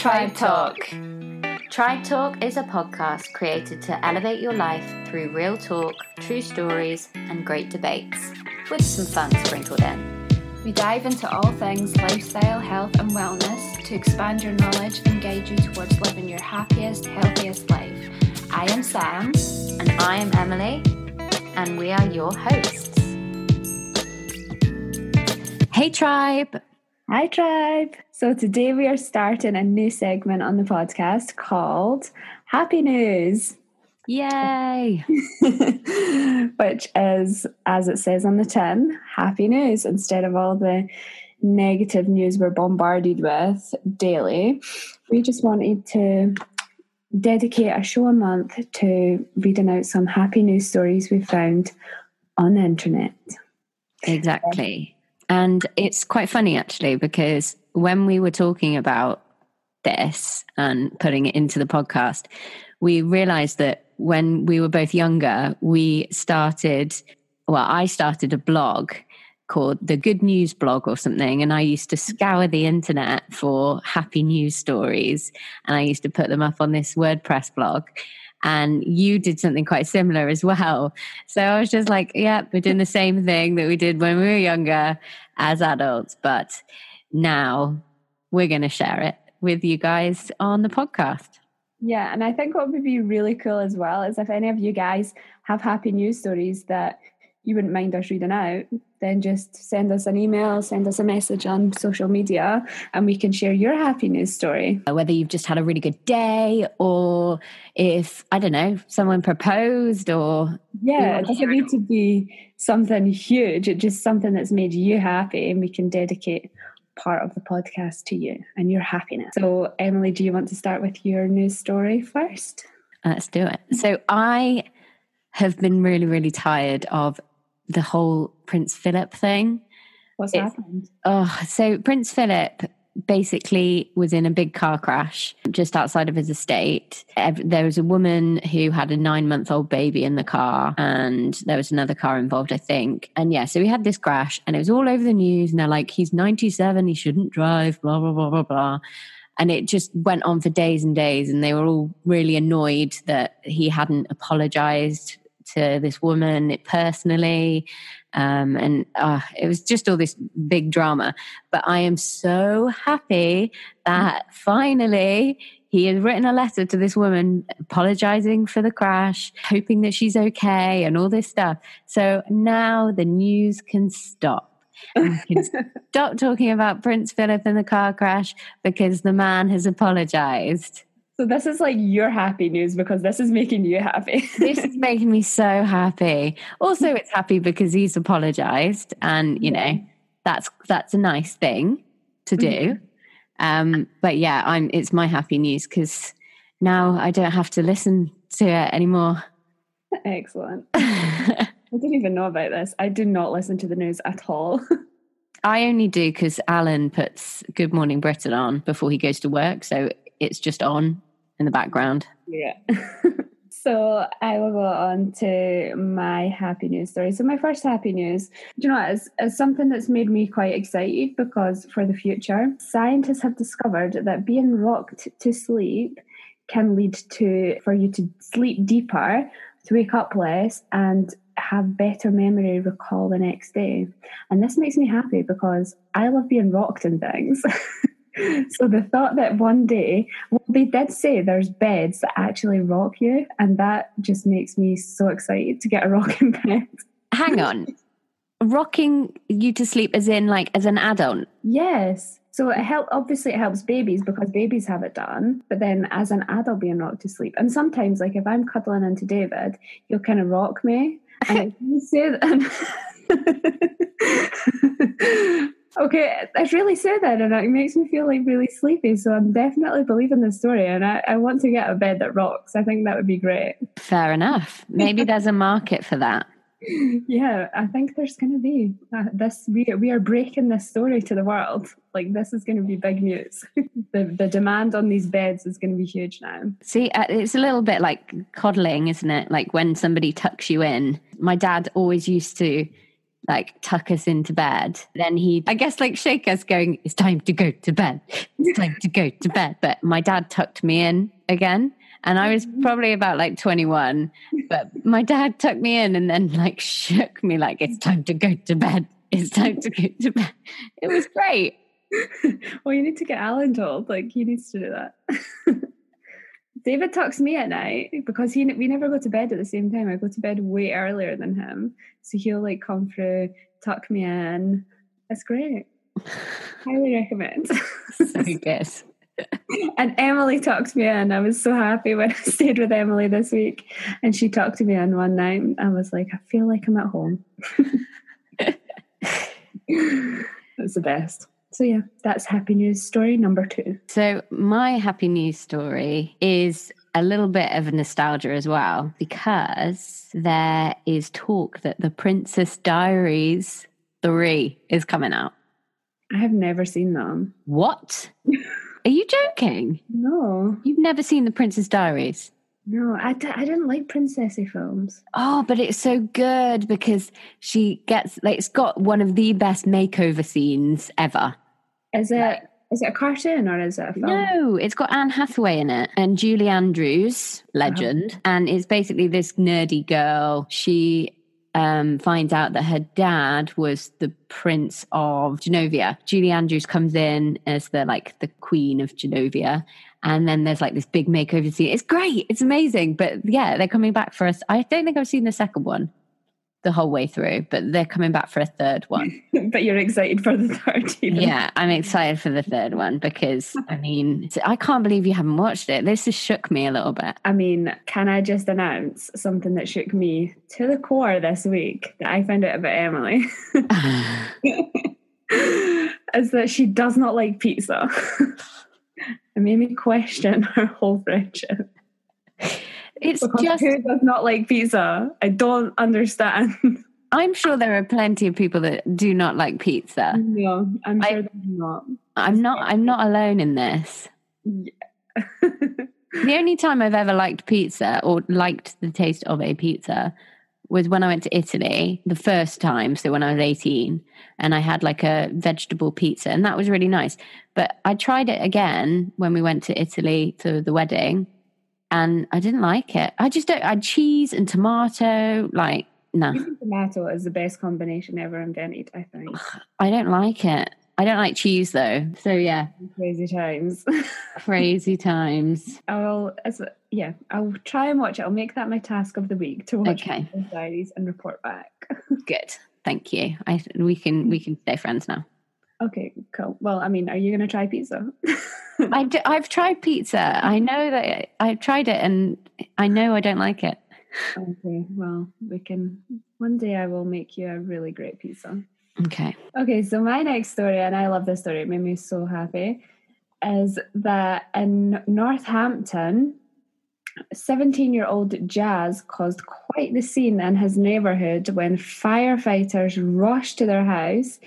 Tribe Talk. Tribe Talk is a podcast created to elevate your life through real talk, true stories, and great debates, with some fun sprinkled in. We dive into all things lifestyle, health, and wellness to expand your knowledge and guide you towards living your happiest, healthiest life. I am Sam. And I am Emily, and we are your hosts. Hey, Tribe! Hi, Tribe. So today we are starting a new segment on the podcast called Happy News. Yay! Which is, as it says on the tin, happy news instead of all the negative news we're bombarded with daily. We just wanted to dedicate a show a month to reading out some happy news stories we found on the internet. Exactly. And it's quite funny actually, because when we were talking about this and putting it into the podcast, we realized that when we were both younger, we started, well, I started a blog called the Good News Blog or something. And I used to scour the internet for happy news stories. And I used to put them up on this WordPress blog. And you did something quite similar as well. So I was just like, yeah, we're doing the same thing that we did when we were younger as adults. But now we're going to share it with you guys on the podcast. Yeah, and I think what would be really cool as well is if any of you guys have happy news stories that you wouldn't mind us reading out, then just send us an email, send us a message on social media, and we can share your happy news story. Uh, whether you've just had a really good day, or if, I don't know, someone proposed, or. Yeah, it doesn't need to be something huge, it's just something that's made you happy, and we can dedicate part of the podcast to you and your happiness. So, Emily, do you want to start with your news story first? Uh, let's do it. So, I have been really, really tired of the whole Prince Philip thing. What's it's, happened? Oh, so Prince Philip basically was in a big car crash just outside of his estate. There was a woman who had a nine month old baby in the car, and there was another car involved, I think. And yeah, so we had this crash, and it was all over the news. And they're like, he's 97, he shouldn't drive, blah, blah, blah, blah, blah. And it just went on for days and days, and they were all really annoyed that he hadn't apologized to this woman personally. Um, and uh, it was just all this big drama. But I am so happy that finally he has written a letter to this woman apologizing for the crash, hoping that she's okay, and all this stuff. So now the news can stop. We can stop talking about Prince Philip and the car crash because the man has apologized. So this is like your happy news because this is making you happy. this is making me so happy. Also, it's happy because he's apologized, and you know that's that's a nice thing to do. Mm-hmm. Um, but yeah, I'm. It's my happy news because now I don't have to listen to it anymore. Excellent. I didn't even know about this. I do not listen to the news at all. I only do because Alan puts Good Morning Britain on before he goes to work, so it's just on in the background. Yeah. so I will go on to my happy news story. So my first happy news, you know, is, is something that's made me quite excited because for the future, scientists have discovered that being rocked to sleep can lead to for you to sleep deeper, to wake up less, and have better memory recall the next day. And this makes me happy because I love being rocked in things. so the thought that one day, well, they did say there's beds that actually rock you, and that just makes me so excited to get a rocking bed. Hang on, rocking you to sleep as in like as an adult? Yes. So it help. Obviously, it helps babies because babies have it done. But then, as an adult, being rocked to sleep, and sometimes, like if I'm cuddling into David, you'll kind of rock me, and you say that. Okay, I really said that, and it makes me feel like really sleepy. So I'm definitely believing this story, and I, I want to get a bed that rocks. I think that would be great. Fair enough. Maybe there's a market for that. Yeah, I think there's going to be uh, this. We we are breaking this story to the world. Like this is going to be big news. the the demand on these beds is going to be huge now. See, uh, it's a little bit like coddling, isn't it? Like when somebody tucks you in. My dad always used to like tuck us into bed. Then he, I guess, like shake us, going, It's time to go to bed. It's time to go to bed. But my dad tucked me in again. And I was mm-hmm. probably about like 21, but my dad tucked me in and then like shook me, like, It's time to go to bed. It's time to go to bed. It was great. well, you need to get Alan told. Like, he needs to do that. David tucks me at night because he we never go to bed at the same time. I go to bed way earlier than him, so he'll like come through, tuck me in. It's great. Highly recommend. so good. and Emily tucked me in. I was so happy when I stayed with Emily this week, and she tucked me in one night. I was like, I feel like I'm at home. It's the best. So, yeah, that's happy news story number two. So, my happy news story is a little bit of nostalgia as well, because there is talk that The Princess Diaries 3 is coming out. I have never seen them. What? Are you joking? No. You've never seen The Princess Diaries? No, I d- I didn't like princessy films. Oh, but it's so good because she gets like it's got one of the best makeover scenes ever. Is it is it a cartoon or is it a film? No, it's got Anne Hathaway in it and Julie Andrews, legend, uh-huh. and it's basically this nerdy girl. She um, finds out that her dad was the Prince of Genovia. Julie Andrews comes in as the like the Queen of Genovia, and then there's like this big makeover scene. It's great. It's amazing. But yeah, they're coming back for us. I don't think I've seen the second one the whole way through, but they're coming back for a third one. but you're excited for the third, Yeah, I'm excited for the third one because I mean, I can't believe you haven't watched it. This has shook me a little bit. I mean, can I just announce something that shook me to the core this week that I found out about Emily? Is that she does not like pizza. it made me question her whole friendship. It's because just who does not like pizza? I don't understand. I'm sure there are plenty of people that do not like pizza. No, I'm sure I, not. I'm not. I'm not alone in this. Yeah. the only time I've ever liked pizza or liked the taste of a pizza was when I went to Italy the first time. So when I was 18, and I had like a vegetable pizza, and that was really nice. But I tried it again when we went to Italy to the wedding, and I didn't like it. I just don't. I had cheese and tomato, like no. Nah. Tomato is the best combination ever invented. I think. I don't like it. I don't like cheese though. So yeah, crazy times. crazy times. I'll as yeah, I'll try and watch it. I'll make that my task of the week to watch okay. diaries and report back. Good. Thank you. I we can we can stay friends now. Okay, cool. Well, I mean, are you going to try pizza? I do, I've tried pizza. I know that I've tried it and I know I don't like it. Okay, well, we can. One day I will make you a really great pizza. Okay. Okay, so my next story, and I love this story, it made me so happy, is that in Northampton, 17 year old Jazz caused quite the scene in his neighbourhood when firefighters rushed to their house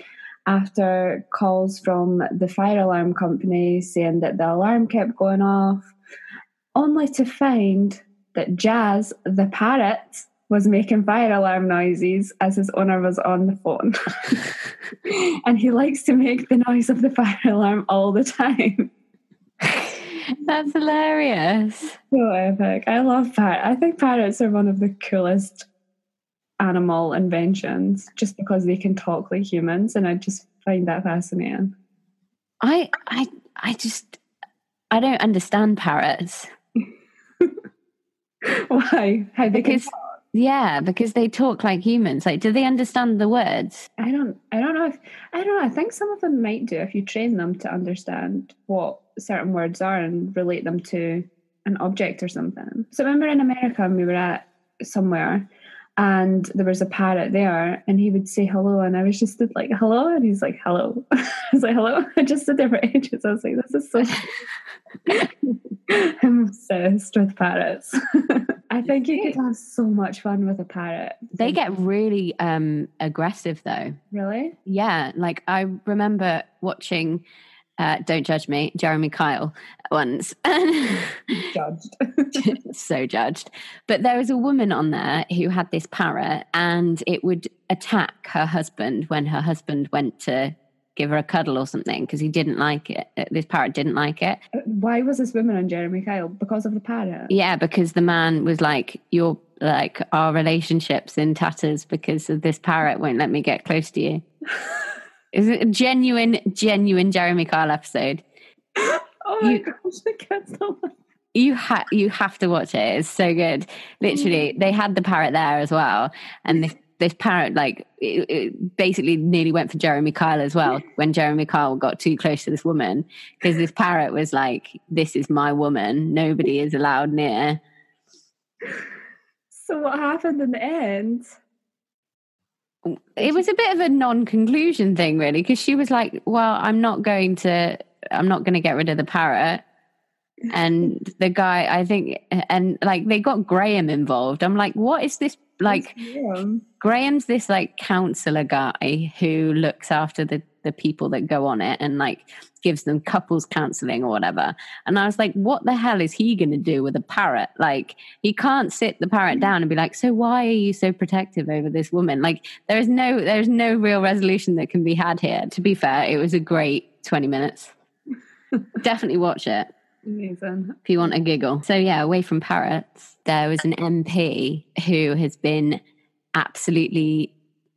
after calls from the fire alarm company saying that the alarm kept going off, only to find that Jazz, the parrot, was making fire alarm noises as his owner was on the phone. and he likes to make the noise of the fire alarm all the time. That's hilarious. So epic. I love parrots. I think parrots are one of the coolest animal inventions just because they can talk like humans and I just find that fascinating. I I I just I don't understand parrots. Why? How because yeah, because they talk like humans. Like, do they understand the words? I don't. I don't know if. I don't know. I think some of them might do if you train them to understand what certain words are and relate them to an object or something. So remember in America, we were at somewhere, and there was a parrot there and he would say hello and I was just like hello? And he's like hello. I was like hello? Just at different ages. I was like this is so I'm obsessed with parrots I think you could have so much fun with a parrot they get really um aggressive though. Really? Yeah like I remember watching uh, don't judge me, Jeremy Kyle once. Judged. so judged. But there was a woman on there who had this parrot and it would attack her husband when her husband went to give her a cuddle or something because he didn't like it. Uh, This parrot didn't like it. Why was this woman on Jeremy Kyle? Because of the parrot? Yeah, because the man was like, You're like, our relationship's in tatters because of this parrot won't let me get close to you. Is it a genuine, genuine Jeremy Kyle episode? Oh my You- gosh, I can't stop. You ha- you have to watch it. It's so good. Literally, mm. they had the parrot there as well, and this this parrot like it, it basically nearly went for Jeremy Kyle as well when Jeremy Kyle got too close to this woman because this parrot was like, "This is my woman. Nobody is allowed near." So what happened in the end? It was a bit of a non-conclusion thing, really, because she was like, "Well, I'm not going to. I'm not going to get rid of the parrot." And the guy, I think, and like they got Graham involved. I'm like, what is this? Like. Graham's this like counselor guy who looks after the the people that go on it and like gives them couples counseling or whatever. And I was like, what the hell is he going to do with a parrot? Like, he can't sit the parrot down and be like, so why are you so protective over this woman? Like, there's no there's no real resolution that can be had here. To be fair, it was a great 20 minutes. Definitely watch it Amazing. if you want a giggle. So yeah, away from parrots, there was an MP who has been absolutely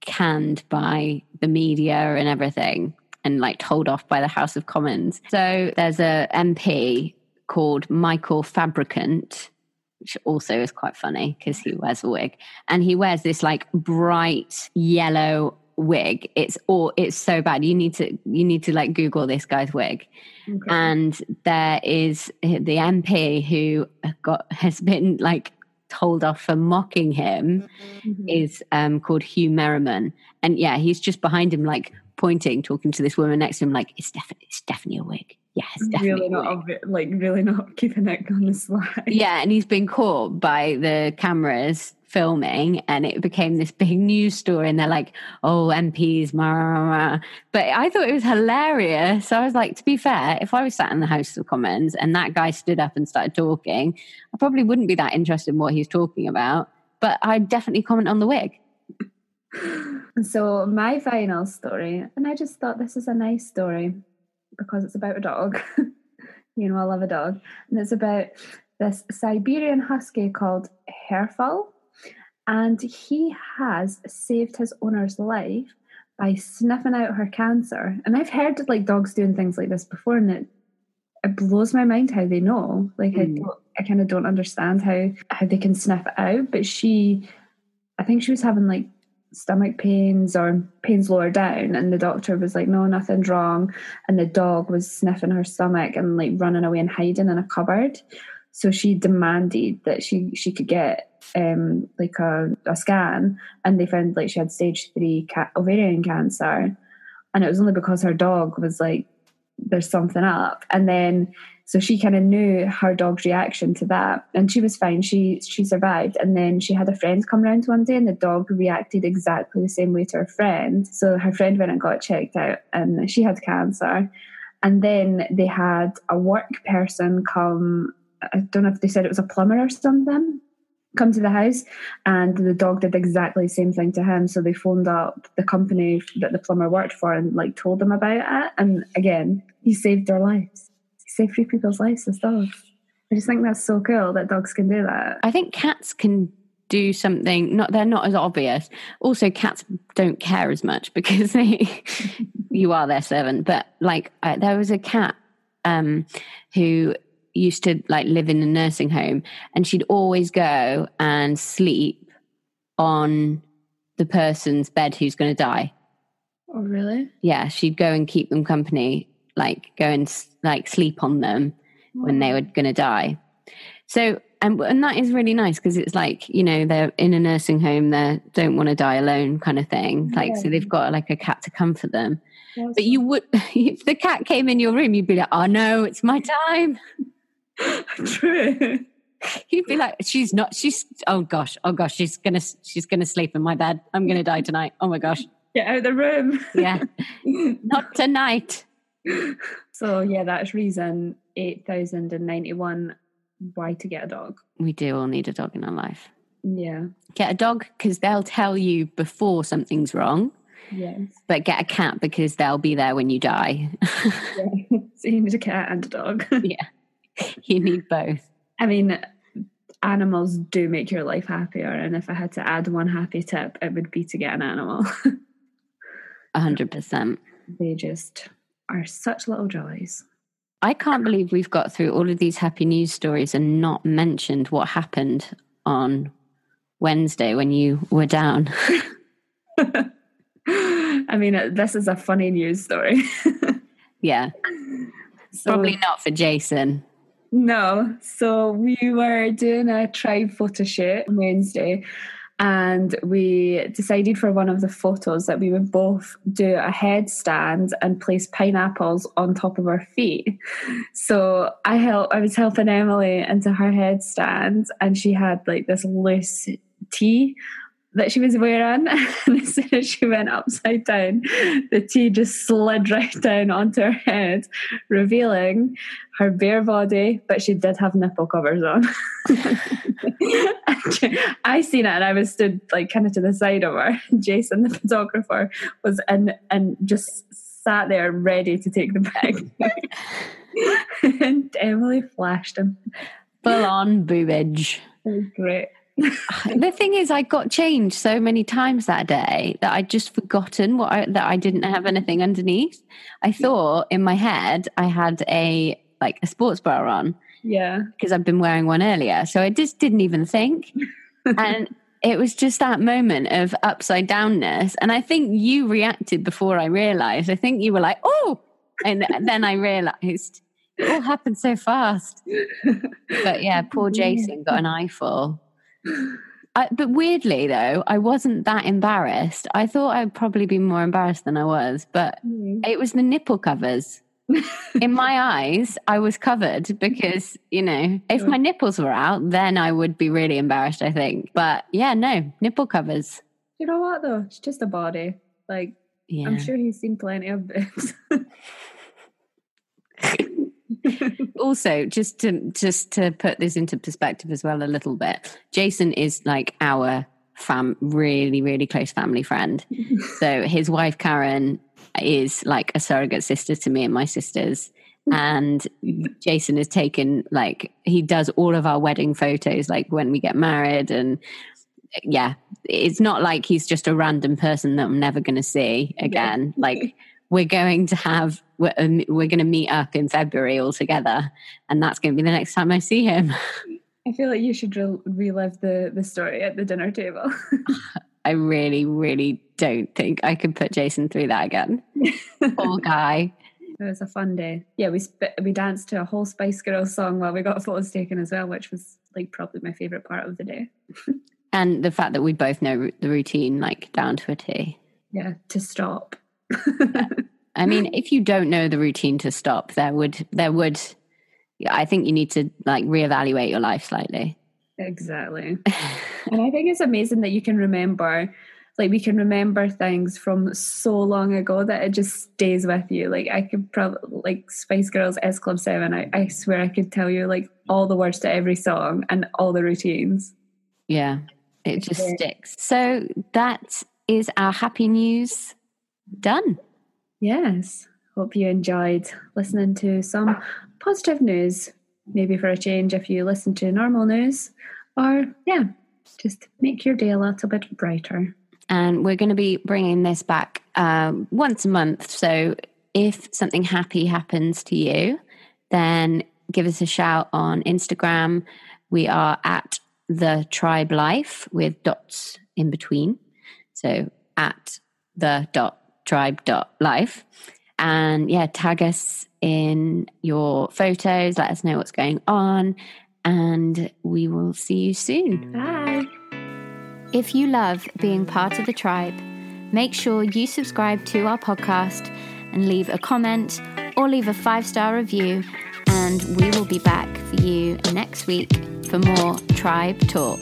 canned by the media and everything and like told off by the House of Commons. So there's a MP called Michael Fabricant which also is quite funny because he wears a wig and he wears this like bright yellow wig it's all it's so bad you need to you need to like google this guy's wig Okay. and there is the MP who got has been like told off for mocking him Mhm. is um, called Huw Merriman, and yeah, he's just behind him, like pointing, talking to this woman next to him, like it's definitely it's definitely a wig. Yeah, it's definitely really a not wig. obvi- like really not keeping it on the slide. Yeah, and he's been caught by the cameras filming, and it became this big news story. And they're like, "Oh, MPs," rah, rah. but I thought it was hilarious. So I was like, to be fair, if I was sat in the House of Commons and that guy stood up and started talking, I probably wouldn't be that interested in what he's talking about. But I'd definitely comment on the wig. So my final story, and I just thought this is a nice story because it's about a dog. you know, I love a dog, and it's about this Siberian Husky called Herful, and he has saved his owner's life by sniffing out her cancer. And I've heard like dogs doing things like this before, and it it blows my mind how they know. Like I Mm. don't, I kind of don't understand how how they can sniff it out. But she, I think she was having like stomach pains or pains lower down and the doctor was like no nothing's wrong and the dog was sniffing her stomach and like running away and hiding in a cupboard so she demanded that she she could get um like a, a scan and they found like she had stage three ca- ovarian cancer and it was only because her dog was like there's something up. And then so she kind of knew her dog's reaction to that and she was fine. She she survived. And then she had a friend come round one day and the dog reacted exactly the same way to her friend. So her friend went and got checked out and she had cancer. And then they had a work person come i don't know if they said it was a plumber or something come to the house and the dog did exactly the same thing to him. So they phoned up the company that the plumber worked for and like told them about it. And again he saved their lives. He saved three people's lives as dogs. I just think that's so cool that dogs can do that. I think cats can do something not they're not as obvious. Also cats don't care as much because they you are their servant. But like uh, there was a cat um who used to like live in a nursing home and she'd always go and sleep on the person's bed who's going to die oh really yeah she'd go and keep them company like go and like sleep on them when they were going to die. So, and, and that is really nice because it's like, you know, they're in a nursing home, they don't want to die alone kind of thing. Like, so they've got like a cat to comfort them. But you would, if the cat came in your room, you'd be like, oh no, it's my time. true You'd be like, she's not, she's, oh gosh, oh gosh, she's to, she's to sleep in my bed. I'm to die tonight. Oh my gosh. get out of the room Yeah. Not tonight. so yeah, that's reason eight thousand and ninety-one why to get a dog. We do all need a dog in our life. Yeah. Get a dog because they'll tell you before something's wrong. Yes. But get a cat because they'll be there when you die. yeah. So you need a cat and a dog. yeah. You need both. I mean, animals do make your life happier. And if I had to add one happy tip, it would be to get an animal. A hundred percent. They just are such little joys. I can't believe we've got through all of these happy news stories and not mentioned what happened on Wednesday when you were down. I mean, this is a funny news story. yeah. So, Probably not for Jason. No. So we were doing a tribe photo shoot on Wednesday and we decided for one of the photos that we would both do a headstand and place pineapples on top of our feet. So I help I was helping Emily into her headstand and she had like this loose tee that she was wearing. And as soon as she went upside down, the tee just slid right down onto her head, revealing her bare body, but she did have nipple covers on. I seen it and I was stood like kind of to the side of her. Jason, the photographer, was in and just sat there ready to take the bag. and Emily flashed him. Full on boobage. Great. the thing is, I got changed so many times that day that I'd just forgotten what I, that I didn't have anything underneath. I thought in my head I had a like a sports bra on. Yeah. Because I've been wearing one earlier. So I just didn't even think. and it was just that moment of upside downness. And I think you reacted before I realized. I think you were like, oh, and then I realized it all happened so fast. But yeah, poor Jason got an eyeful. I, but weirdly, though, I wasn't that embarrassed. I thought I'd probably be more embarrassed than I was, but mm. it was the nipple covers. In my eyes, I was covered because, you know, if my nipples were out, then I would be really embarrassed, I think. But yeah, no, nipple covers. You know what, though? It's just a body. Like, yeah. I'm sure he's seen plenty of boobs. also, just to just to put this into perspective as well a little bit, Jason is like our fam really, really close family friend. so his wife Karen is like a surrogate sister to me and my sisters. And Jason has taken like he does all of our wedding photos, like when we get married and yeah, it's not like he's just a random person that I'm never going to see again. Like we're going to have we're, um, we're going to meet up in February all together, and that's going to be the next time I see him. I feel like you should re- relive the the story at the dinner table. I really, really don't think I could put Jason through that again. Poor guy. It was a fun day. Yeah, we sp- we danced to a whole Spice Girls song while we got photos taken as well, which was like probably my favorite part of the day. and the fact that we both know the routine like down to a T. Yeah, to stop. I mean, if you don't know the routine to stop, there would there would I think you need to like reevaluate your life slightly. Exactly. and I think it's amazing that you can remember like we can remember things from so long ago that it just stays with you. Like I could probably like Spice Girls S Club Seven. I, I swear I could tell you like all the words to every song and all the routines. Yeah, it just sticks. So that is our happy news done. Yes. Hope you enjoyed listening to some positive news. Maybe for a change, if you listen to normal news, or yeah, just make your day a little bit brighter. And we're going to be bringing this back um, once a month. So if something happy happens to you, then give us a shout on Instagram. We are at the tribe life with dots in between. So at the dot tribe.life. And yeah, tag us in your photos, let us know what's going on, and we will see you soon. Bye. If you love being part of the tribe, make sure you subscribe to our podcast and leave a comment or leave a five star review. And we will be back for you next week for more tribe talk.